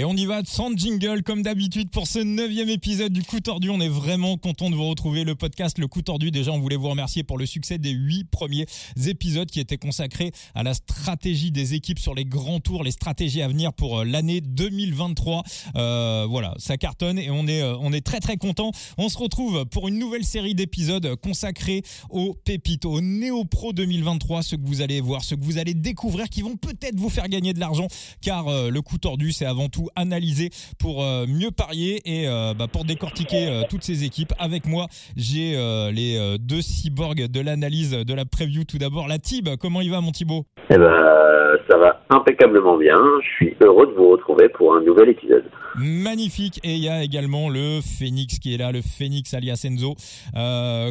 Et on y va sans jingle comme d'habitude pour ce neuvième épisode du Coup Tordu. On est vraiment content de vous retrouver le podcast Le Coup Tordu. Déjà, on voulait vous remercier pour le succès des huit premiers épisodes qui étaient consacrés à la stratégie des équipes sur les grands tours, les stratégies à venir pour euh, l'année 2023. Euh, voilà, ça cartonne et on est, euh, on est très très content. On se retrouve pour une nouvelle série d'épisodes consacrés aux pépites, aux Néo Pro 2023, ce que vous allez voir, ce que vous allez découvrir qui vont peut-être vous faire gagner de l'argent car le Coup Tordu, c'est avant tout analyser pour euh, mieux parier et euh, bah, pour décortiquer euh, toutes ces équipes. Avec moi, j'ai les deux cyborgs de l'analyse de la preview. Tout d'abord, la Tib. Comment il va, mon Thibaut? Eh ben, ça va impeccablement bien. Je suis heureux de vous retrouver pour un nouvel épisode. Magnifique. Et il y a également le Phoenix qui est là, le Phoenix alias Enzo.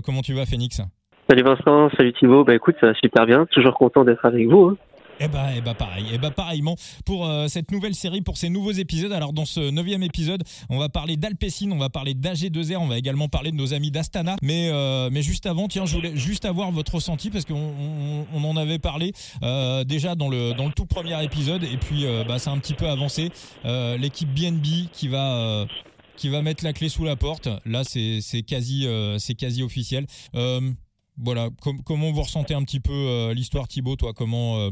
comment tu vas, Phoenix Salut Vincent, salut Thibaut. Bah écoute, ça va super bien. Toujours content d'être avec vous. Hein. Eh bah, eh bah pareil, eh bah pareillement pour euh, cette nouvelle série, pour ces nouveaux épisodes. Alors dans ce neuvième épisode, on va parler d'Alpecin, on va parler d'AG2R, on va également parler de nos amis d'Astana. Mais euh, mais juste avant, tiens, je voulais juste avoir votre ressenti parce qu'on on, en avait parlé euh, déjà dans le dans le tout premier épisode et puis bah c'est un petit peu avancé. L'équipe BNB qui va qui va mettre la clé sous la porte. Là, c'est quasi c'est quasi officiel voilà, comment vous ressentez un petit peu euh, l'histoire Thibaut, toi Comment, euh,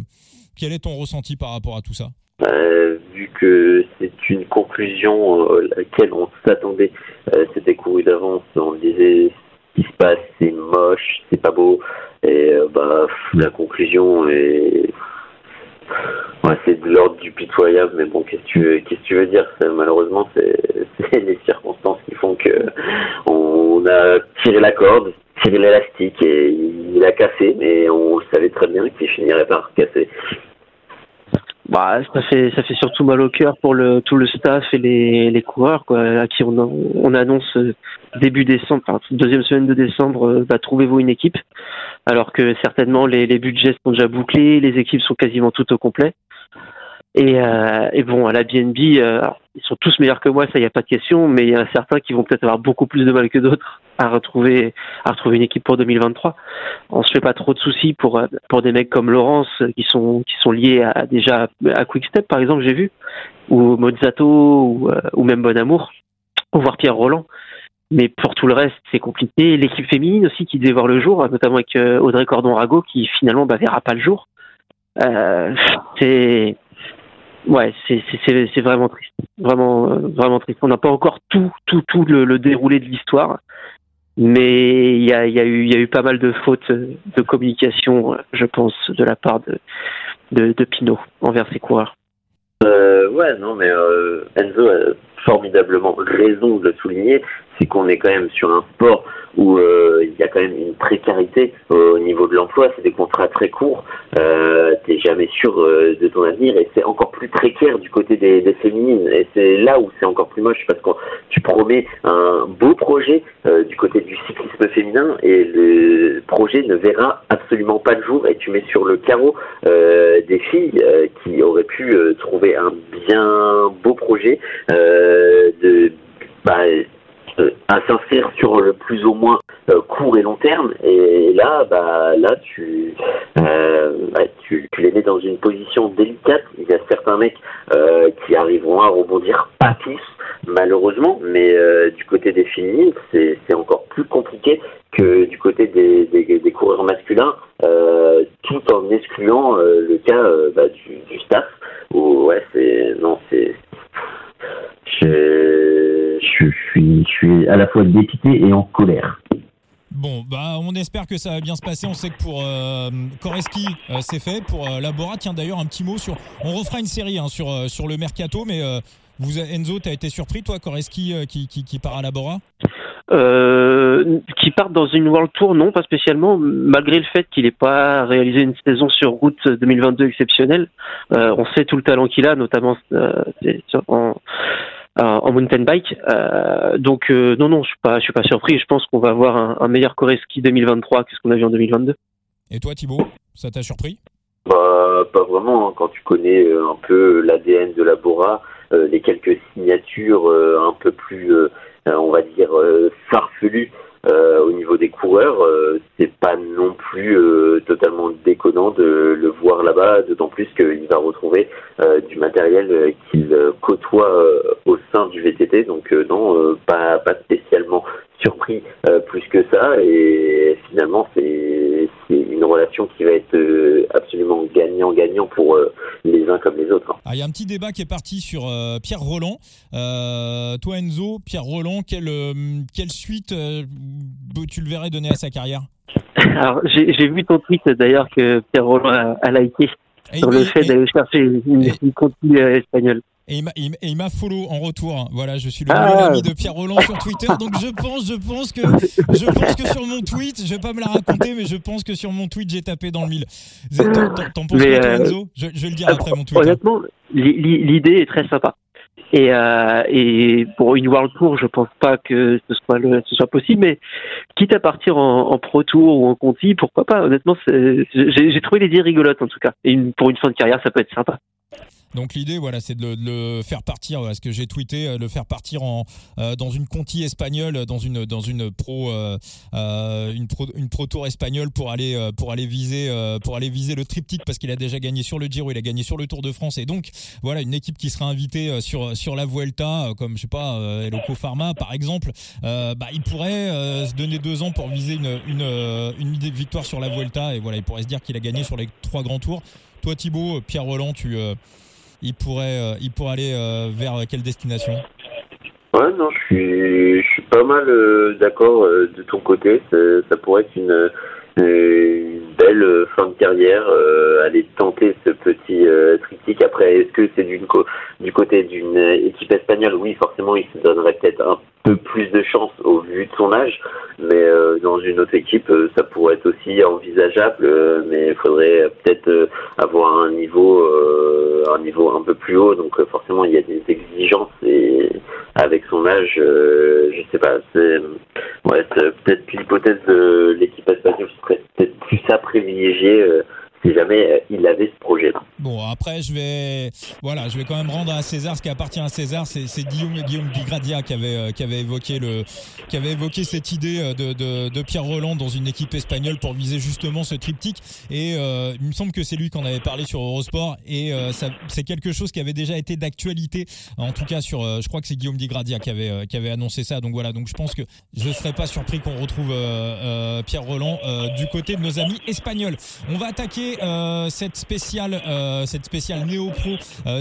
quel est ton ressenti par rapport à tout ça? Euh, Vu que c'est une conclusion à laquelle on s'attendait, c'était couru d'avance, on disait ce qui se passe, c'est moche, c'est pas beau, et bah la conclusion est c'est de l'ordre du pitoyable, mais bon, qu'est-ce que tu veux, qu'est-ce que tu veux dire? Malheureusement, c'est les circonstances qui font que on a tiré la corde, tiré l'élastique et il a cassé, mais on savait très bien qu'il finirait par casser. Bah, ça fait ça fait surtout mal au cœur pour le tout le staff et les, les coureurs quoi, à qui on, on annonce euh, début décembre, enfin, deuxième semaine de décembre, euh, bah, trouvez-vous une équipe, alors que certainement les, les budgets sont déjà bouclés, les équipes sont quasiment toutes au complet. Et, euh, et bon, à la BNB, euh, ils sont tous meilleurs que moi, ça, il n'y a pas de question, mais il y a certains qui vont peut-être avoir beaucoup plus de mal que d'autres à retrouver, à retrouver une équipe pour 2023. On se fait pas trop de soucis pour, pour des mecs comme Laurence, qui sont, qui sont liés à, déjà à Quickstep, par exemple, j'ai vu, ou Mozzato, ou, euh, ou même Bonamour, ou voir Pierre Roland. Mais pour tout le reste, c'est compliqué. L'équipe féminine aussi qui devait voir le jour, notamment avec euh, Audrey Cordon-Rago, qui finalement bah, verra pas le jour. Euh, c'est ouais, c'est vraiment triste, vraiment euh, vraiment triste. On n'a pas encore tout tout tout le, déroulé de l'histoire, mais il y a, y a eu il y a eu pas mal de fautes de communication, je pense, de la part de de, Pinot envers ses coureurs. Euh, ouais, non, mais euh, Enzo a formidablement raison de le souligner, c'est qu'on est quand même sur un sport où euh, y a quand même une précarité au niveau de l'emploi, c'est des contrats très courts, euh, t'es jamais sûr euh, de ton avenir et c'est encore plus précaire du côté des, féminines. Et c'est là où c'est encore plus moche parce que tu promets un beau projet euh, du côté du cyclisme féminin et le projet ne verra absolument pas le jour et tu mets sur le carreau euh, des filles qui auraient pu trouver un bien beau projet de bah, euh, à s'inscrire sur le plus ou moins euh, court et long terme. Et là, bah, là, tu, euh, tu, tu, les mets dans une position délicate. Il y a certains mecs qui arriveront à rebondir pas tous, malheureusement, mais du côté des féminines, c'est encore plus compliqué que du côté des coureurs masculins, tout en excluant le cas bah, du, du, staff. Où, ouais, c'est non, c'est je, suis, je suis à la fois dépité et en colère. Bon, bah, on espère que ça va bien se passer. On sait que pour euh, Koreski, euh, c'est fait. Pour euh, Labora, tiens d'ailleurs un petit mot sur. On refera une série hein, sur, euh, sur le mercato, mais vous, Enzo, tu as été surpris, toi, Koreski qui, qui, qui, part à Labora? Part dans une World Tour, non, pas spécialement, malgré le fait qu'il n'ait pas réalisé une saison sur route 2022 exceptionnelle. on sait tout le talent qu'il a, notamment en en mountain bike. Euh, donc euh, non, non, je suis pas, je suis pas surpris. Je pense qu'on va avoir un, un meilleur Koreski 2023 que ce qu'on a vu en 2022. Et toi, Thibaut, ça t'a surpris? Bah, pas vraiment. Hein. Quand tu connais euh, un peu l'ADN de la Bora, les quelques signatures un peu plus, on va dire, farfelues au niveau des coureurs, c'est pas non plus totalement déconnant de le voir là-bas, d'autant plus qu'il va retrouver du matériel qu'il côtoie au sein du VTT. Donc non, pas pas spécialement surpris plus que ça. Et finalement, c'est une relation qui va être absolument gagnant-gagnant pour les uns comme les autres. Ah, il y a un petit débat qui est parti sur Pierre Roland. toi Enzo, Pierre Roland, quelle, quelle suite tu le verrais donner à sa carrière? Alors, j'ai vu ton tweet d'ailleurs que Pierre Roland a, liké sur le fait d'aller chercher une, une espagnole. Et il m'a follow en retour. Voilà, je suis le ah. ami de Pierre Roland sur Twitter. Donc je pense, je pense que, je pense que sur mon tweet, je vais pas me la raconter, mais je pense que sur mon tweet, j'ai tapé dans le mille. T'en penses quoi, euh, Enzo? Je, je, vais le dire après mon tweet. Hein. Honnêtement, l'idée est très sympa. Et, euh, et pour une World Tour, je pense pas que ce soit, le, ce soit possible, mais quitte à partir en, en Pro Tour ou en Conti, pourquoi pas? Honnêtement, j'ai trouvé l'idée rigolote en tout cas. Et pour une fin de carrière, ça peut être sympa. Donc l'idée, voilà, c'est de, le faire partir, ce que j'ai tweeté, euh, le faire partir en euh, dans une conti espagnole, dans une dans une pro euh, une pro une pro tour espagnole pour aller pour aller viser pour aller viser le triptyque parce qu'il a déjà gagné sur le Giro, il a gagné sur le Tour de France et donc voilà une équipe qui sera invitée sur sur la Vuelta, comme je sais pas Eloco Pharma par exemple, bah il pourrait se donner deux ans pour viser une une une victoire sur la Vuelta et voilà il pourrait se dire qu'il a gagné sur les trois grands tours. Toi Thibaut, Pierre Roland, tu il pourrait, euh, il pourrait aller euh, vers quelle destination? Ouais, non, je suis, je suis pas mal euh, d'accord de ton côté. Ça, pourrait être une, une belle fin de carrière, aller tenter ce petit triptyque. Après, est-ce que c'est du côté d'une équipe espagnole? Oui, forcément, il se donnerait peut-être un peu plus de chance au vu de son âge, mais dans une autre équipe, ça pourrait être aussi envisageable, mais il faudrait peut-être avoir un niveau un niveau un peu plus haut, donc euh, forcément il y a des exigences et avec son âge, euh, je sais pas, c'est peut-être l'hypothèse de l'équipe espagnole serait peut-être plus à privilégier euh, si jamais euh, il avait ce projet-là. Bon, après, je vais, voilà, je vais quand même rendre à César ce qui appartient à César. C'est, Guillaume, Guillaume Bigradia qui avait, euh, qui avait évoqué le, qui avait évoqué cette idée euh, de, Pierre Roland dans une équipe espagnole pour viser justement ce triptyque. Et il me semble que c'est lui qu'on avait parlé sur Eurosport. Et c'est quelque chose qui avait déjà été d'actualité, en tout cas sur, je crois que c'est Guillaume Bigradia qui avait, qui avait annoncé ça. Donc voilà, donc je pense que je serais pas surpris qu'on retrouve Pierre Roland du côté de nos amis espagnols. On va attaquer euh, cette spéciale, euh, cette spéciale Néo Pro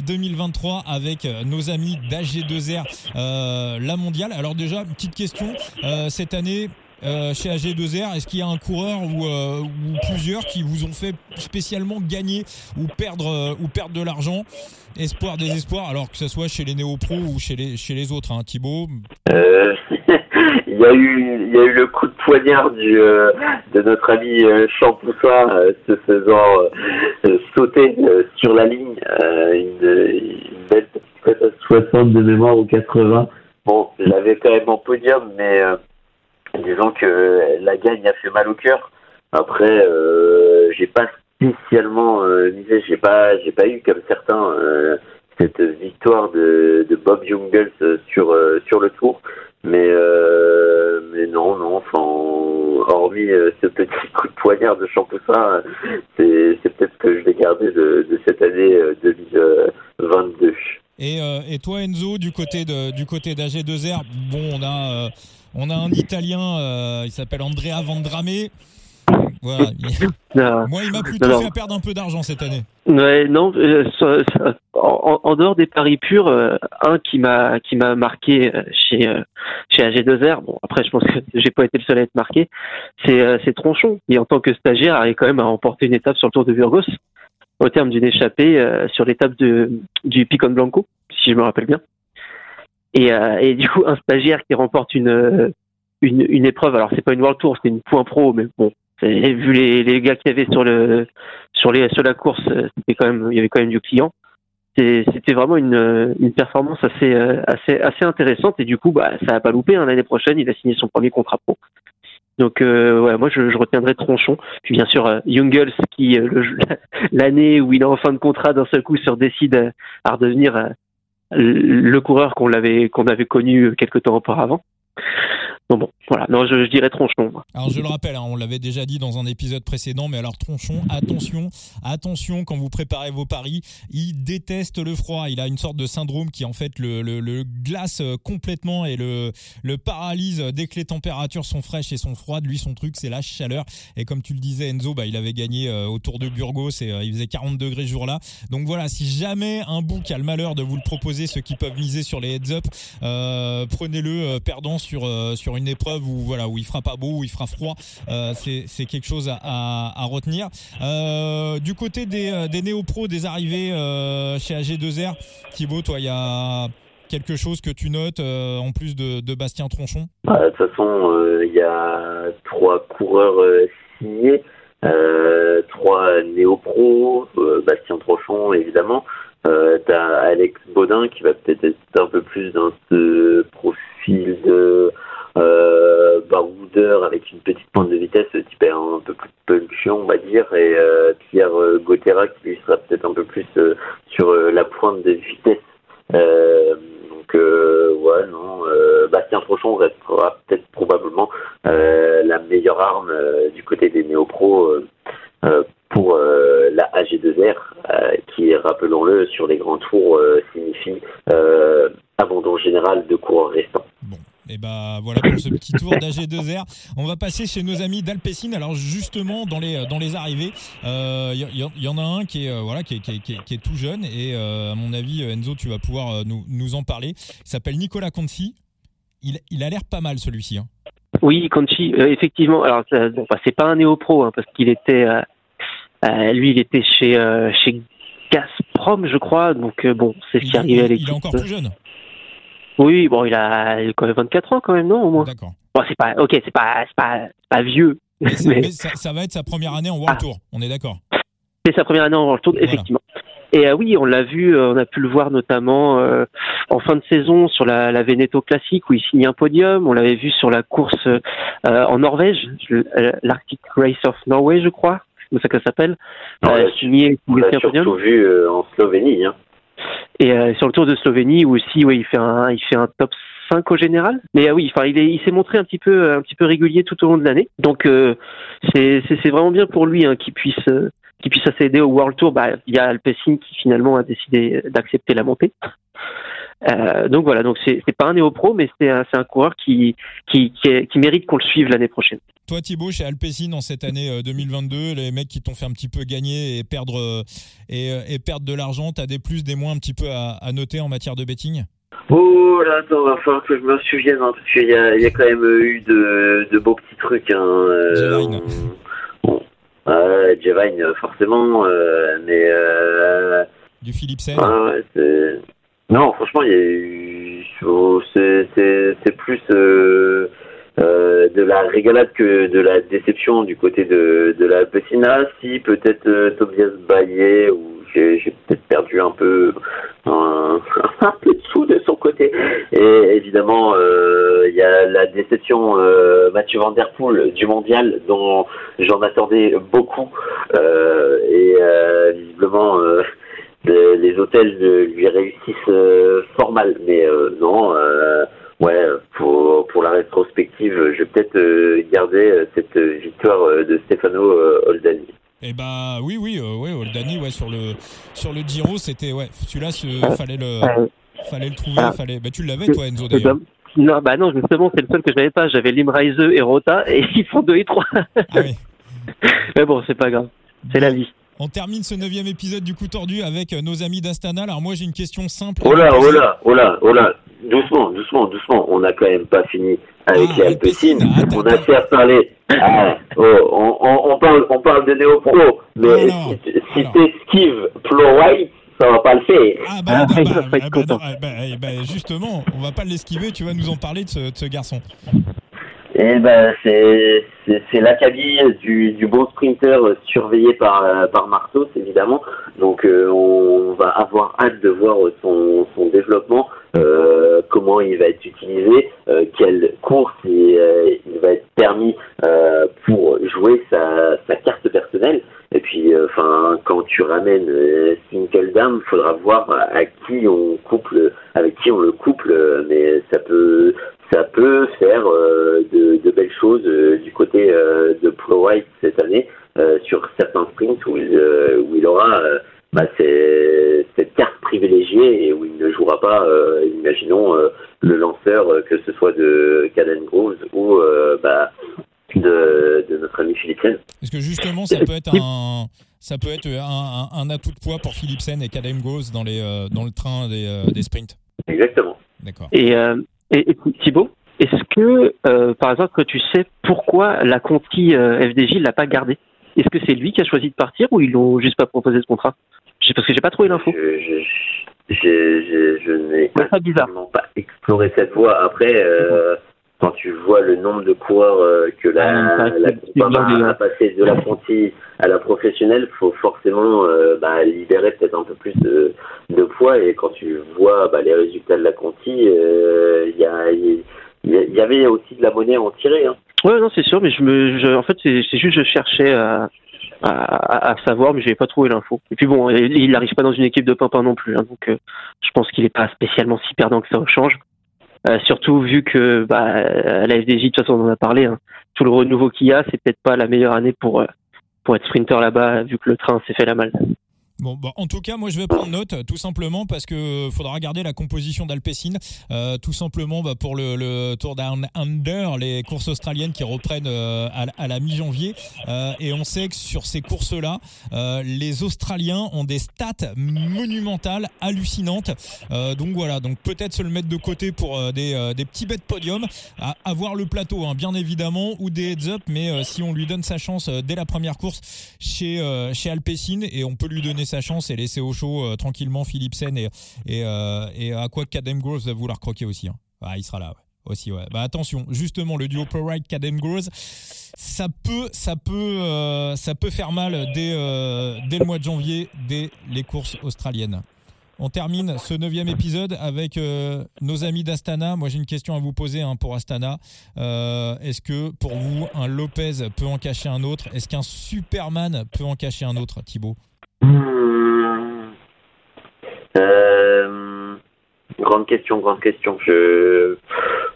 2023 euh, avec nos amis d'AG2R, la mondiale. Alors déjà, petite question, cette année, chez AG2R Est-ce qu'il y a un coureur ou, ou, plusieurs qui vous ont fait spécialement gagner ou perdre, ou perdre de l'argent? Espoir, désespoir, alors que ce soit chez les néo-pros ou chez les, chez les autres, hein, Thibaut il y a eu il y a eu le coup de poignard euh, de notre ami euh, Champoussin euh, se faisant sauter sur la ligne une, une belle petite à 60 de mémoire ou 80 bon j'avais quand même en podium mais disons que la gagne a fait mal au cœur. Après j'ai pas spécialement misé j'ai pas j'ai pas eu comme certains cette victoire de, de Bob Jungels sur sur le tour mais, euh, mais non, non, enfin, hormis euh, ce petit coup de poignard de Champoussin, c'est, c'est peut-être ce que je vais garder de, de cette année 2022. Euh, et, euh, et toi Enzo, du côté de du côté d'AG2R, bon, on a on a un Italien, il s'appelle Andrea Vendrame. Moi, il m'a plutôt fait perdre un peu d'argent cette année. Ouais, non, euh, en, dehors des paris purs, euh, un qui m'a qui m'a marqué euh, chez chez AG2R. Bon, après, je pense que j'ai pas été le seul à être marqué. C'est Tronchon qui, en tant que stagiaire, arrive quand même à remporter une étape sur le Tour de Burgos au terme d'une échappée sur l'étape de du Picon Blanco, si je me rappelle bien. Et, du coup, un stagiaire qui remporte une épreuve. Alors, c'est pas une World Tour, c'est une point pro, mais bon, vu les, gars qu'il y avait sur la course, euh, il y avait quand même du client. C'était vraiment une, performance assez assez assez intéressante et du coup bah ça a pas loupé. Hein, L'année prochaine, il a signé son premier contrat pro. Donc euh, ouais, moi je, retiendrai Tronchon. Puis bien sûr euh, qui euh, l'année où il est en fin de contrat d'un seul coup se décide à redevenir le coureur qu'on qu'on avait connu quelques temps auparavant. Donc bon, voilà. Non, je, dirais tronchon. Alors je le rappelle, hein, on l'avait déjà dit dans un épisode précédent, mais alors tronchon, attention, attention quand vous préparez vos paris, il déteste le froid. Il a une sorte de syndrome qui en fait le, le, glace euh, complètement et le, le paralyse dès que les températures sont fraîches et sont froides. Lui, son truc, c'est la chaleur. Et comme tu le disais, Enzo, bah, il avait gagné euh, autour de Burgos et euh, il faisait 40 degrés ce jour-là. Donc voilà, si jamais un bouc a le malheur de vous le proposer, ceux qui peuvent miser sur les heads-up, prenez-le perdant sur, sur une épreuve où voilà où il fera pas beau, où il fera froid. Euh, c'est quelque chose à, à, retenir. Euh, du côté des, euh, des néo-pros, des arrivées chez AG2R, Thibaut, toi, il y a quelque chose que tu notes en plus de, de Bastien Tronchon? Bah, De toute façon, il y a trois coureurs signés, trois néo-pros, Bastien Tronchon évidemment. T'as Alex Baudin qui va peut-être être un peu plus dans ce profil de euh, baroudeur avec une petite pointe de vitesse, type un peu plus punchant, on va dire, et euh, Pierre euh, Gotera qui lui sera peut-être un peu plus euh, sur la pointe de vitesse. donc ouais, non, Bastien Frochon restera peut-être probablement la meilleure arme du côté des néo-pros pour la AG2R, qui, rappelons-le, sur les grands tours signifie abandon général de coureurs restants. Et bah voilà pour ce petit tour d'AG2R. On va passer chez nos amis d'Alpecin. Alors justement dans les dans les arrivées, il euh, y, en a un qui est euh, voilà qui est, qui, qui, est, tout jeune et euh, à mon avis Enzo tu vas pouvoir nous, nous en parler. Il s'appelle Nicolas Conti. Il, il a l'air pas mal celui-ci. Hein. Oui, Conti, effectivement. Alors bah, c'est pas un néo-pro hein, parce qu'il était lui il était chez chez Gazprom je crois. Donc bon c'est ce qui arrivait à l'équipe. Il est encore plus jeune. Oui, bon, il a, quand même 24 ans quand même, non, au moins. D'accord. Bon, c'est pas, ok, c'est pas, pas, pas vieux. Mais, ça, va être sa première année en World ah. Tour, on est d'accord. C'est sa première année en World Tour, effectivement. Et euh, oui, on l'a vu, euh, on a pu le voir notamment euh, en fin de saison sur la, la Veneto Classic où il signe un podium. On l'avait vu sur la course en Norvège, l'Arctic Race of Norway, je crois, c'est ça que ça s'appelle. on l'a surtout vu en Slovénie. Hein. Et euh, sur le Tour de Slovénie aussi, ouais, il fait un, top 5 au général. Mais euh, oui, enfin, il, s'est montré un petit peu, un petit peu régulier tout au long de l'année. Donc euh, c'est, vraiment bien pour lui hein, qu'il puisse, qu'il puisse accéder au World Tour. Bah, il y a Alpecin qui finalement a décidé d'accepter la montée. Euh, donc voilà, donc c'est pas un néo-pro, mais c'est un, un, coureur qui, qui, qui, qui mérite qu'on le suive l'année prochaine. Toi Thibaut, chez Alpecin en cette année 2022, euh, les mecs qui t'ont fait un petit peu gagner et perdre, euh, et, et perdre de l'argent, t'as des plus, des moins un petit peu à, à noter en matière de betting? Oh là, attends, va falloir que je me souvienne, hein, parce qu'il y a, y a, quand même eu de, de beaux petits trucs. Hein, euh, bon, Javine, forcément, mais... du Philippe Sen ouais, non, franchement, eu. C'est plus euh, euh, de la régalade que de la déception du côté de, de la Pessina. Si, peut-être euh, Tobias Baillet, où j'ai peut-être perdu un peu un, peu de sous de son côté. Et évidemment, il y a la déception Mathieu Van Der Poel du mondial, dont j'en attendais beaucoup. et visiblement les hôtels lui réussissent euh, fort mal. Mais euh, non, euh, ouais, pour, pour la rétrospective, je vais peut-être garder cette victoire de Stefano Oldani. Eh bah oui, oui, ouais, Oldani, ouais, sur le sur le Giro, c'était ouais, celui-là, fallait le fallait le trouver, ah. fallait. Bah tu l'avais toi, Enzo d'ailleurs. Non, bah non, justement, c'est le seul que je n'avais pas. J'avais Limreise et Rota, et ils font 2 et 3. Ah oui. Mais bon, c'est pas grave. C'est la vie. On termine ce neuvième épisode du coup tordu avec euh, nos amis d'Astana. Alors moi j'ai une question simple. Oh là, oh là, oh là, oh là. Doucement, doucement, doucement. On n'a quand même pas fini avec ah, les Alpecin. On a fait parler. Ah, oh, on, on, on, parle, on parle de néo-pro. Mais si, si t'esquives Plo White, ça va pas le faire. Ah bah, bah, bah, bah, bah, bah, justement, on va pas l'esquiver. Tu vas nous en parler de ce, de ce garçon. Eh ben, c'est c'est l'acabit du, du bon sprinter surveillé par par Martos évidemment. Donc euh, on va avoir hâte de voir son, son développement, euh, comment il va être utilisé, euh, quelle course il, il, va être permis pour jouer sa, sa carte personnelle. Et puis, enfin, quand tu ramènes Single Dame, faudra voir à qui on couple, avec qui on le couple, mais ça peut ça peut faire Gose du côté de Pro White cette année sur certains sprints où il, où il aura bah, cette carte privilégiée et où il ne jouera pas, imaginons, le lanceur, que ce soit de Caden Groves ou bah, de, de, notre ami Philipsen. Est-ce que justement ça peut être un, ça peut être un, un, atout de poids pour Philipsen et Caden Groves dans, les, dans le train des, des sprints? Exactement. D'accord. Et, et, et Thibaut est-ce que, euh, par exemple, tu sais pourquoi la Conti euh, FDJ l'a pas gardé? Est-ce que c'est lui qui a choisi de partir ou ils l'ont juste pas proposé ce contrat? Parce que j'ai pas trouvé l'info. Je, je, je, je n'ai absolument pas exploré cette voie. Après, euh, quand tu vois le nombre de coureurs euh, que la, ah, la a, passé de la Conti à la professionnelle, faut forcément euh, bah, libérer peut-être un peu plus de, de, poids. Et quand tu vois bah, les résultats de la Conti, euh, il y a il y avait aussi de la monnaie à en tirer. Hein. Ouais, non, c'est sûr, mais je me, je, en fait, c'est juste je cherchais à, à, à savoir, mais je n'avais pas trouvé l'info. Et puis bon, il n'arrive pas dans une équipe de pimpin non plus, hein, donc euh, je pense qu'il n'est pas spécialement si perdant que ça change. Euh, surtout vu que bah, à la FDJ, de toute façon, on en a parlé, hein, tout le renouveau qu'il y a, c'est peut-être pas la meilleure année pour, euh, pour être sprinter là-bas, vu que le train s'est fait la malle. Bon, bah, en tout cas, moi je vais prendre note, tout simplement parce que faudra regarder la composition d'Alpecin, euh, tout simplement bah, pour le, Tour Down Under, les courses australiennes qui reprennent euh, à, la mi-janvier. Euh, et on sait que sur ces courses-là, euh, les Australiens ont des stats monumentales, hallucinantes. Donc voilà, donc peut-être se le mettre de côté pour des, des petits bêtes podium, à, avoir le plateau, hein, bien évidemment, ou des heads-up, mais si on lui donne sa chance dès la première course chez, chez Alpecin, et on peut lui donner sa chance et laisser au chaud euh, tranquillement Philipsen et, et, euh, et à quoi Cadem Groves va vouloir croquer aussi. Hein. Ah, il sera là. Aussi, ouais. Bah attention, justement, le duo Pro Ride Cadem Groves, ça peut, ça peut, euh, ça peut faire mal dès, dès le mois de janvier, dès les courses australiennes. On termine ce neuvième épisode avec nos amis d'Astana. Moi, j'ai une question à vous poser hein, pour Astana. Est-ce que pour vous, un Lopez peut en cacher un autre? Est-ce qu'un Superman peut en cacher un autre, Thibaut? Hmm. Euh, grande question, grande question. Je,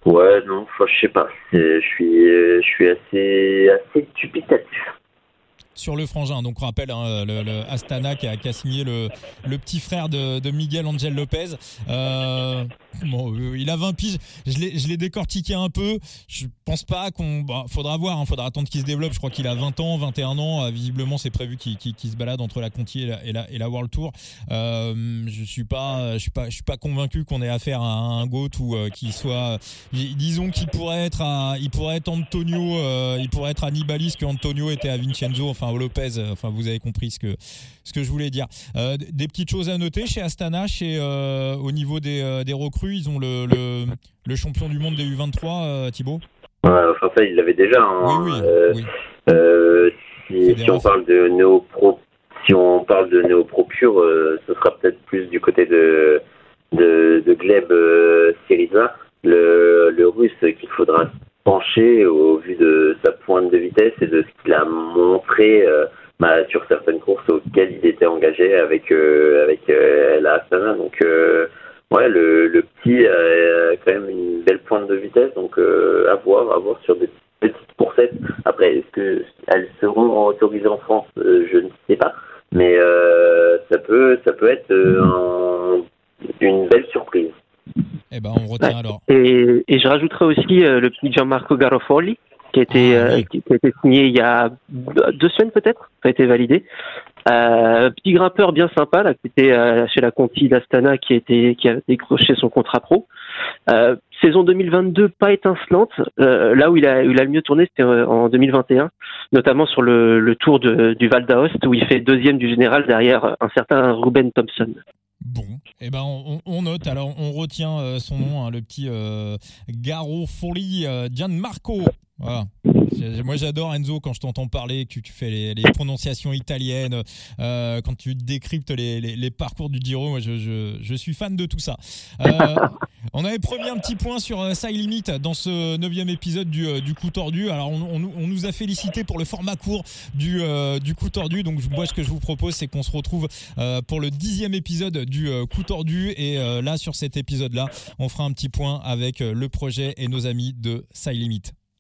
ouais, non, je sais pas. Je suis, je suis assez, assez dubitatif sur le frangin. Donc on rappelle hein, le, Astana qui a, signé le, le, petit frère de, Miguel Angel Lopez. Euh, bon, euh, il a 20 piges. Je l'ai décortiqué un peu. Je pense pas qu'on. Bah, faudra voir. Hein, faudra attendre qu'il se développe. Je crois qu'il a 20 ans, 21 ans. Euh, visiblement, c'est prévu qu'il se balade entre la Conti et la, et la, World Tour. je suis pas, je suis pas, je suis pas convaincu qu'on ait affaire à un goat ou qu'il soit. Disons qu'il pourrait être, à, il pourrait Antonio, il pourrait être Annibalis que Antonio était à Vincenzo. Enfin Lopez. Euh, enfin, vous avez compris ce que ce que je voulais dire. Euh, des petites choses à noter chez Astana, chez euh, au niveau des, des, recrues, ils ont le, le, champion du monde des U23, Thibaut? enfin ça, il l'avait déjà. Hein. Oui, oui. si, on parle de néo-pro, si on parle de ce sera peut-être plus du côté de de, de Gleb Syriza, le, le russe qu'il faudra penché au vu de sa pointe de vitesse et de ce qu'il a montré euh, bah, sur certaines courses auxquelles il était engagé avec euh, avec euh, la Astana. Donc ouais, le, le petit a quand même une belle pointe de vitesse, donc à voir, à voir sur des petites coursettes. Après, est-ce que elles seront autorisées en France Je ne sais pas, mais ça peut ça peut être surprise. Eh ben, on retient alors. Et, et, je rajouterai aussi euh, le petit Gianmarco Garofoli, qui a été, ah, euh, qui, a été signé il y a deux semaines peut-être, ça a été validé. Euh, petit grimpeur bien sympa là, qui était euh, chez la Conti d'Astana, qui qui a décroché son contrat pro. Euh, saison 2022 pas étincelante. là où il a, il a le mieux tourné, c'était en 2021, notamment sur le, le tour de, du Val d'Aoste où il fait deuxième du général derrière un certain Ruben Thompson. Bon, eh ben on, note. Alors on retient euh, son nom, hein, le petit euh, Garo Foli euh, Gianmarco. Moi j'adore Enzo quand je t'entends parler, que tu fais les, prononciations italiennes, euh, quand tu décryptes les, parcours du Giro, moi je, suis fan de tout ça. Euh, on avait promis un petit point sur euh, Side Limit dans ce neuvième épisode du, euh, coup tordu. Alors on, nous a félicité pour le format court du, coup tordu, donc moi ce que je vous propose c'est qu'on se retrouve pour le dixième épisode du coup tordu et là sur cet épisode là on fera un petit point avec le projet et nos amis de Side Limit.